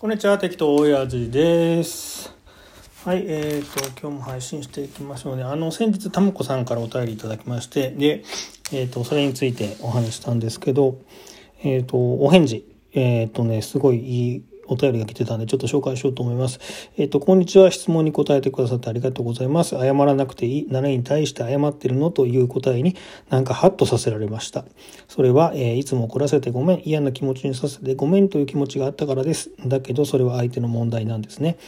こんにちは、適当親父です。はい、えーと、今日も配信していきましょうね。あの、先日、たもこさんからお便りいただきまして、で、えーと、それについてお話したんですけど、えーと、お返事、えっとね、すごいいいお便りが来てたんで、ちょっと紹介しようと思います。えっ、と、こんにちは。質問に答えてくださってありがとうございます。謝らなくていい。何に対して謝ってるのという答えになんかハッとさせられました。それは、えーいつも怒らせてごめん。嫌な気持ちにさせてごめんという気持ちがあったからです。だけど、それは相手の問題なんですね。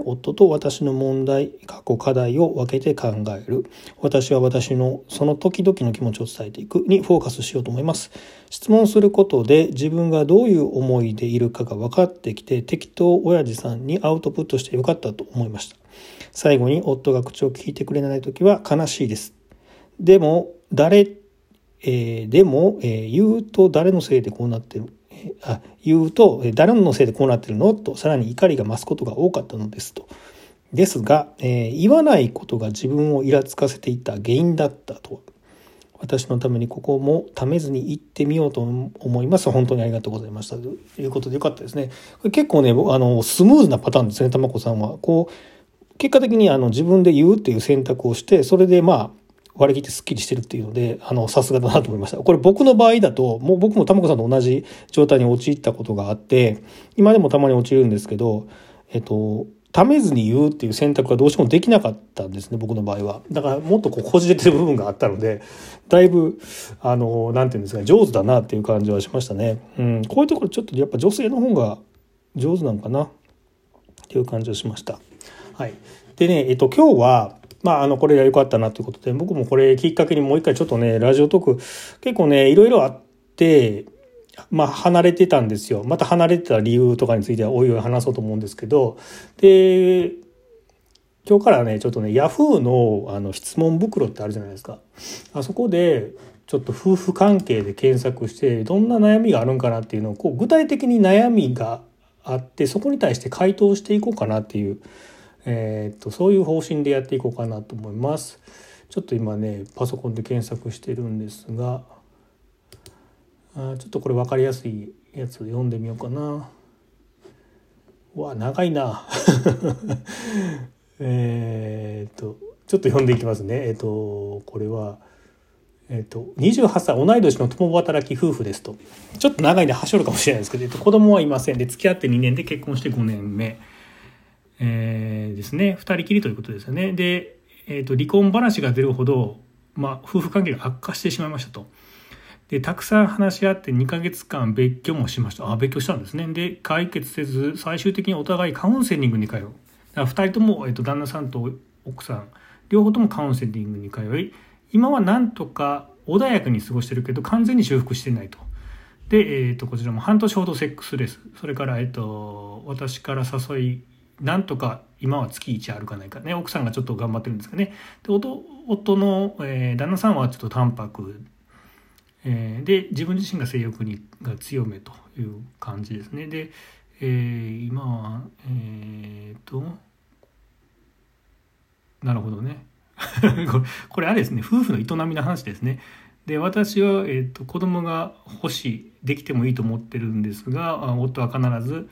夫と私の問題過去課題を分けて考える。私は私のその時々の気持ちを伝えていくにフォーカスしようと思います。質問することで自分がどういう思いでいるかが分かってきて適当親父さんにアウトプットしてよかったと思いました。最後に夫が口を聞いてくれない時は悲しいです。でも誰えーでも、えー言うと誰のせいでこうなってる、あ言うと、誰のせいでこうなってるの？とさらに怒りが増すことが多かったのですと。ですが、えー言わないことが自分をイラつかせていた原因だったとは。私のためにここもためずに行ってみようと思います。本当にありがとうございました。ということでよかったですね。これ結構ね、あの、スムーズなパターンですね、たまこさんは。こう、結果的にあの自分で言うっていう選択をして、それでまあ、割り切ってスッキリしてるっていうので、あの、さすがだなと思いました。これ僕の場合だと、もう僕もたまこさんと同じ状態に陥ったことがあって、今でもたまに陥るんですけど、えっと、ためずに言うっていう選択がどうしてもできなかったんですね、僕の場合は。だからもっとこう、こじれてる部分があったので、だいぶ、あの、なんていうんですか、上手だなっていう感じはしましたね。うん、こういうところちょっとやっぱ女性の方が上手なんかなっていう感じがしました。はい。でね、えっと、今日は、まあ、あの、これが良かったなということで、僕もこれきっかけにもう一回ちょっとね、ラジオトーク、結構ね、いろいろあって、まあ、離れてたんですよ。また離れてた理由とかについてはおいおい話そうと思うんですけど、で、今日からね、ちょっとね、ヤフーのあの質問袋ってあるじゃないですか。あそこで、ちょっと夫婦関係で検索して、どんな悩みがあるんかなっていうのを、こう、具体的に悩みがあって、そこに対して回答していこうかなっていう、えーっと、そういう方針でやっていこうかなと思います。ちょっと今ね、パソコンで検索してるんですが、あちょっとこれ分かりやすいやつ読んでみようかな。うわ、長いな。えっと、ちょっと読んでいきますね。えーっと、これは、えっと、28歳同い年の共働き夫婦ですとちょっと長いんではしょるかもしれないですけど、えっと、子供はいませんで付き合って2年で結婚して5年目、えーですね。2人きりということですよね。で、えっと離婚話が出るほど、まあ、夫婦関係が悪化してしまいましたと。でたくさん話し合って2ヶ月間別居もしました。あ別居したんですね。で解決せず最終的にお互いカウンセリングに通う。だ2人とも、えっと、旦那さんと奥さん両方ともカウンセリングに通い今はなんとか穏やかに過ごしてるけど完全に修復してないと。で、えー、とこちらも半年ほどセックスレス。それから、えー、と私から誘いなんとか今は月1あるかないかね。奥さんがちょっと頑張ってるんですかね。で夫の、えー旦那さんはちょっと淡白、えーで自分自身が性欲にが強めという感じですね。で、えー今はえっ、となるほどね。これあれですね。夫婦の営みの話ですね。で私は、えー、と子供が欲しいできてもいいと思ってるんですが夫は必ず、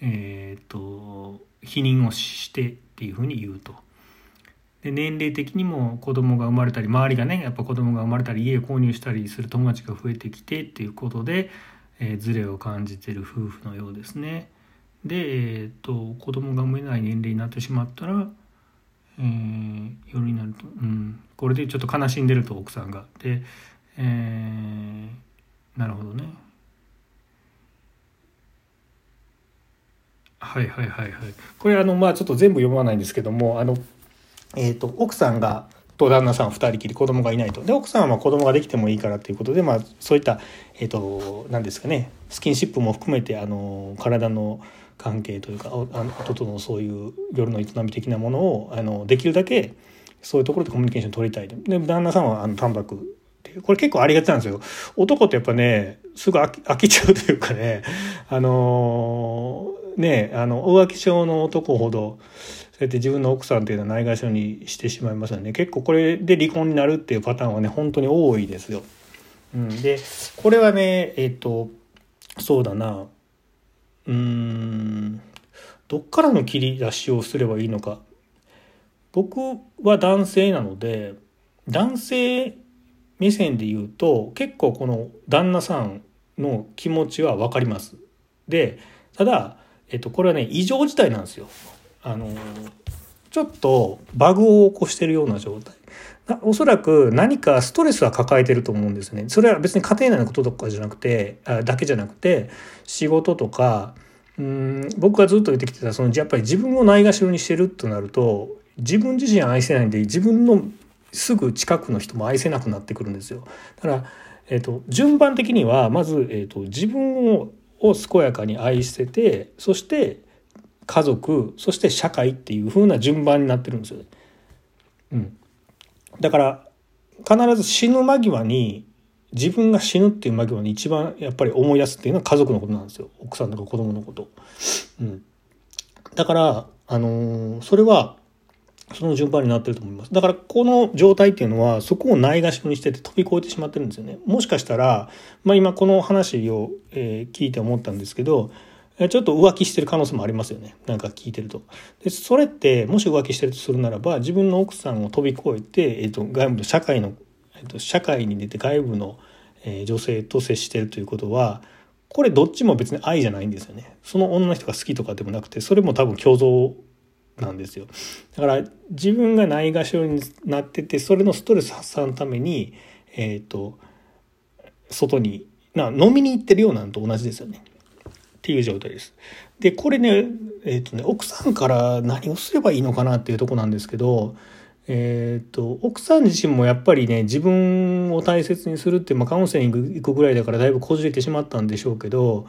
えー、と否認をしてっていうふうに言うと。で年齢的にも子供が生まれたり周りがねやっぱ子供が生まれたり家を購入したりする友達が増えてきてっていうことで、えー、ズレを感じてる夫婦のようですね。で、えー、と子供が産めない年齢になってしまったら、えー夜になると、うん、これでちょっと悲しんでると奥さんが。で、えーなるほどね。はいはいはいはい。これあのまあちょっと全部読まないんですけどもあのえっ、と奥さんがと旦那さん2人きり子供がいないと。で奥さんはまあ子供ができてもいいからということでまあそういったえっ、と何ですかねスキンシップも含めてあの体の関係というかあの夫とのそういう夜の営み的なものをあのできるだけそういうところでコミュニケーション取りたいと。で旦那さんはあの淡白っていう。これ結構ありがちなんですよ。男ってやっぱねすぐ飽き飽きちゃうというかねあのねあの浮気症の男ほどそうやって自分の奥さんっていうのはないがしろにしてしまいますよね。結構これで離婚になるっていうパターンはね本当に多いですよ。うん、でこれはねえっ、とそうだな。うーん。どっからの切り出しをすればいいのか。僕は男性なので男性目線で言うと結構この旦那さんの気持ちは分かります。でただ、えっと、これはね異常事態なんですよ。あのちょっとバグを起こしてるような状態。おそらく何かストレスは抱えてると思うんですね。それは別に家庭内のこととかじゃなくて、あだけじゃなくて、仕事とか、うん僕がずっと言ってきてた、そのやっぱり自分をないがしろにしてるとなると、自分自身愛せないんで、自分のすぐ近くの人も愛せなくなってくるんですよ。だから、えっ、ー、と、順番的には、まず、えっ、ー、と、自分をを健やかに愛してて、そして、家族そして社会っていう風な順番になってるんですよね。うん、だから必ず死ぬ間際に自分が死ぬっていう間際に一番やっぱり思い出すっていうのは家族のことなんですよ奥さんとか子供のこと。うん、だからあのー、それはその順番になってると思います。だからこの状態っていうのはそこをないがしろにしてて飛び越えてしまってるんですよね。もしかしたら、まあ、今この話を、えー、聞いて思ったんですけどちょっと浮気してる可能性もありますよねなんか聞いてると。でそれってもし浮気してるとするならば自分の奥さんを飛び越えて、えーと、外部の社会の、えーと、社会に出て外部の、えー、女性と接してるということはこれどっちも別に愛じゃないんですよね。その女の人が好きとかでもなくてそれも多分共存なんですよ。だから自分がないがしろになっててそれのストレス発散のためにえっ、ー、と外にな飲みに行ってるようなんと同じですよね。っていう状態です。で、これね、えっ、ー、とね、奥さんから何をすればいいのかなっていうとこなんですけど、えっ、ー、と、奥さん自身もやっぱりね、自分を大切にするって、まあ、カウンセリング行くぐらいだからだいぶこじれてしまったんでしょうけど、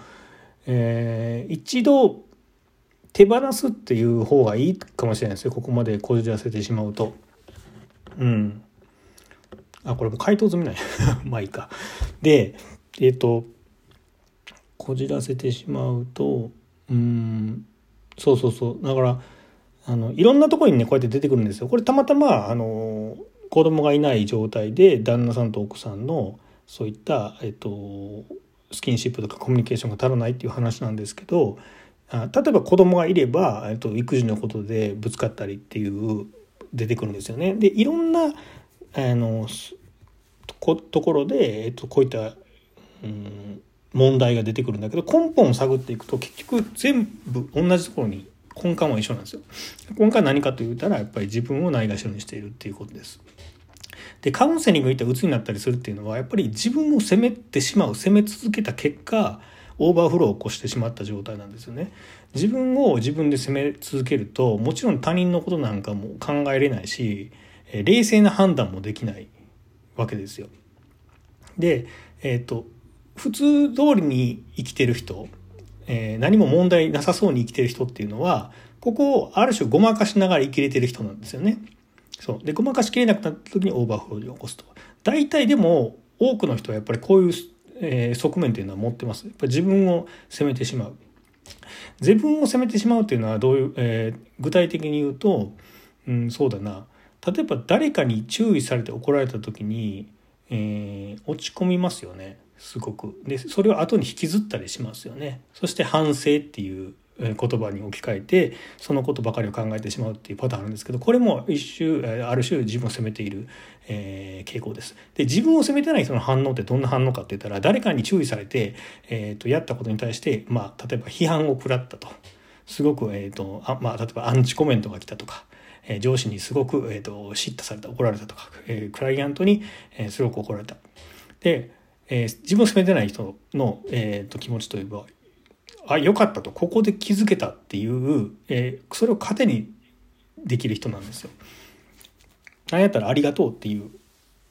えー、一度手放すっていう方がいいかもしれないですよ。ここまでこじらせてしまうと。うん。あ、これも回答済みない？まあいいか。で、えっ、ー、と、こじらせてしまうとうんそうそうそうだからあのいろんなとこにねこうやって出てくるんですよ。これたまたまあの子供がいない状態で旦那さんと奥さんのそういった、えっと、スキンシップとかコミュニケーションが足らないっていう話なんですけどあ例えば子供がいれば、えっと、育児のことでぶつかったりっていう出てくるんですよね。でいろんなあのところで、えっと、こういった、うん問題が出てくるんだけど根本を探っていくと結局全部同じところに根幹は一緒なんですよ。根幹は何かと言ったらやっぱり自分をないがしろにしているっていうことです。でカウンセリングに行って鬱になったりするっていうのはやっぱり自分を責めてしまう責め続けた結果オーバーフローを起こしてしまった状態なんですよね。自分を自分で責め続けるともちろん他人のことなんかも考えれないし冷静な判断もできないわけですよ。で、えっ、ー、と普通通りに生きてる人、えー、何も問題なさそうに生きてる人っていうのはここをある種ごまかしながら生きれてる人なんですよね。そうでごまかしきれなくなった時にオーバーフローを起こすと。大体でも多くの人はやっぱりこういう、えー、側面というのは持ってます。やっぱ自分を責めてしまう。自分を責めてしまうっていうのはどういう、えー、具体的に言うと、うん、そうだな例えば誰かに注意されて怒られた時に、えー、落ち込みますよね。すごくでそれを後に引きずったりしますよねそして反省っていう言葉に置き換えてそのことばかりを考えてしまうっていうパターンあるんですけどこれも一種ある種自分を責めている、えー、傾向です。で自分を責めてない人の反応ってどんな反応かって言ったら誰かに注意されて、えーと、やったことに対して、まあ、例えば批判を食らったとすごく、えーとあまあ、例えばアンチコメントが来たとか。え上司にすごく、えーと、と叱咤された怒られたとか、えー、クライアントに、えー、すごく怒られた。でえー、自分を責めてない人の、えーと、気持ちといえばあ良かったとここで気づけたっていう、えー、それを糧にできる人なんですよ。なんやったらありがとうっていう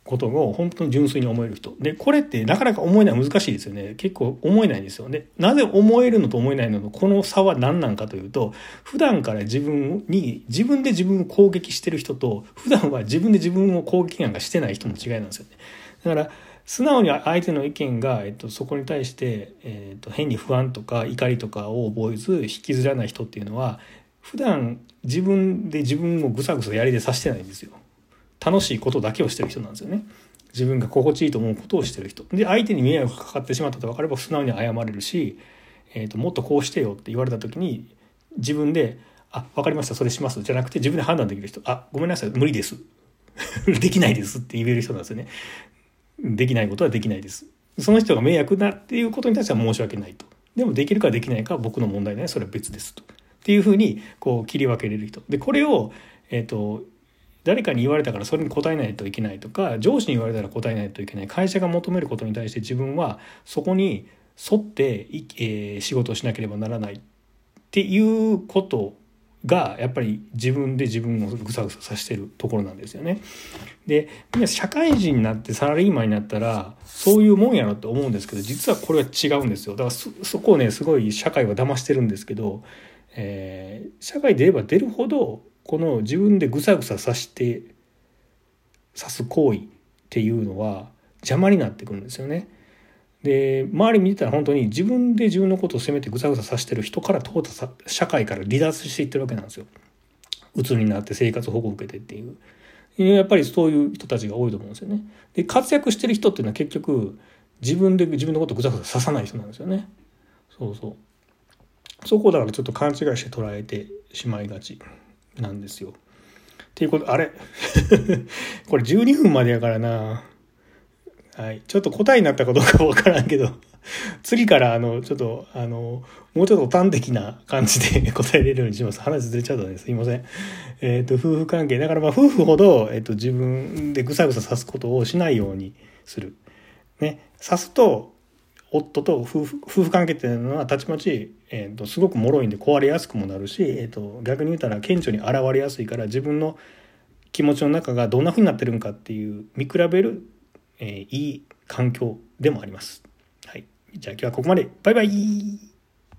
ことを本当に純粋に思える人。で、これってなかなか思えない難しいですよね。結構思えないんですよね。なぜ思えるのと思えないののこの差は何なんかというと、普段から自分に、自分で自分を攻撃してる人と、普段は自分で自分を攻撃なんかしてない人の違いなんですよね。だから、素直に相手の意見が、えっと、そこに対して、えっと、変に不安とか怒りとかを覚えず引きずらない人っていうのは普段自分で自分をぐさぐさやりでさしてないんですよ。楽しいことだけをしてる人なんですよね。自分が心地いいと思うことをしてる人。で相手に迷惑がかかってしまったと分かれば素直に謝れるし、えっと、もっとこうしてよって言われた時に自分で「あ分かりましたそれします」じゃなくて自分で判断できる人「あごめんなさい無理です」できないですって言える人なんですよね。できないことはできないです。その人が迷惑だっていうことに対しては申し訳ないと。でもできるかできないかは僕の問題ねそれは別ですと。っていうふうにこう切り分けれる人。でこれを、えっ、ー、と誰かに言われたからそれに答えないといけないとか上司に言われたら答えないといけない会社が求めることに対して自分はそこに沿って、えー、仕事をしなければならないっていうことがやっぱり自分で自分をぐさぐささしてるところなんですよね。で社会人になってサラリーマンになったらそういうもんやろって思うんですけど実はこれは違うんですよだからそこをねすごい社会は騙してるんですけど、えー、社会出れば出るほどこの自分でぐさぐささしてさす行為っていうのは邪魔になってくるんですよね。で周り見てたら本当に自分で自分のことを責めてぐさぐささしてる人から淘汰さ社会から離脱していってるわけなんですよ。鬱になって生活保護を受けてっていう。やっぱりそういう人たちが多いと思うんですよね。で活躍してる人っていうのは結局自分で自分のことをぐさぐさささない人なんですよね。そうそう。そこだからちょっと勘違いして捉えてしまいがちなんですよ。っていうことあれ？これ12分までやからな。はい。ちょっと答えになったかどうかわからんけど、次からあの、ちょっと、あの、もうちょっと端的な感じで 答えれるようにします。話ずれちゃうとね、すいません。えっ、ー、と、夫婦関係。だからまあ、夫婦ほど、えっ、ー、と、自分でぐさぐささすことをしないようにする。ね。さすと、夫と夫婦夫婦関係っていうのはたちまち、えーと、すごく脆いんで壊れやすくもなるし、えーと逆に言ったら顕著に現れやすいから自分の気持ちの中がどんな風になってるんかっていう見比べるえー、いい環境でもあります。はい。じゃあ今日はここまで。バイバイ